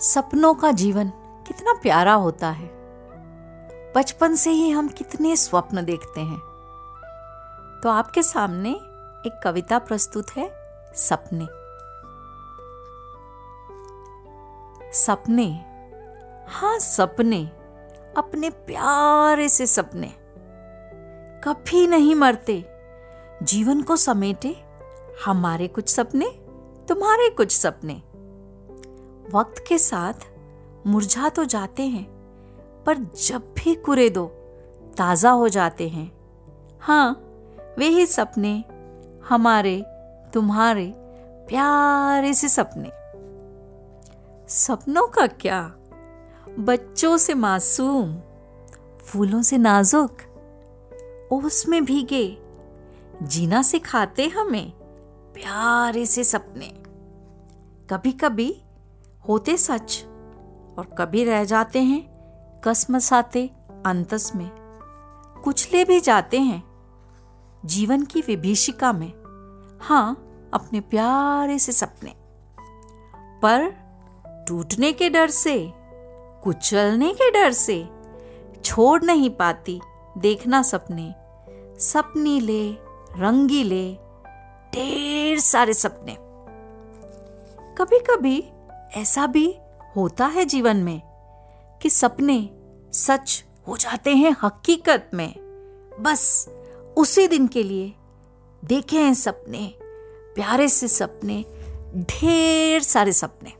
सपनों का जीवन कितना प्यारा होता है। बचपन से ही हम कितने स्वप्न देखते हैं। तो आपके सामने एक कविता प्रस्तुत है, सपने। सपने। हाँ सपने। अपने प्यारे से सपने। कभी नहीं मरते। जीवन को समेटे हमारे कुछ सपने, तुम्हारे कुछ सपने। वक्त के साथ मुरझा तो जाते हैं, पर जब भी कुरे दो, ताज़ा हो जाते हैं। हाँ वे ही सपने, हमारे, तुम्हारे, प्यारे से सपने। सपनों का क्या? बच्चों से मासूम, फूलों से नाजुक ओस में भीगे, जीना सिखाते हमें, प्यारे से सपने। कभी कभी होते सच और कभी रह जाते हैं कसमसाते अंतस में। कुचले भी जाते हैं जीवन की विभीषिका में। हाँ अपने प्यारे से सपने। पर टूटने के डर से, कुचलने के डर से छोड़ नहीं पाती देखना सपने। सपनी ले, रंगी ले, ढेर सारे सपने। कभी कभी ऐसा भी होता है जीवन में कि सपने सच हो जाते हैं हकीकत में। बस उसी दिन के लिए देखे हैं सपने, प्यारे से सपने, ढेर सारे सपने।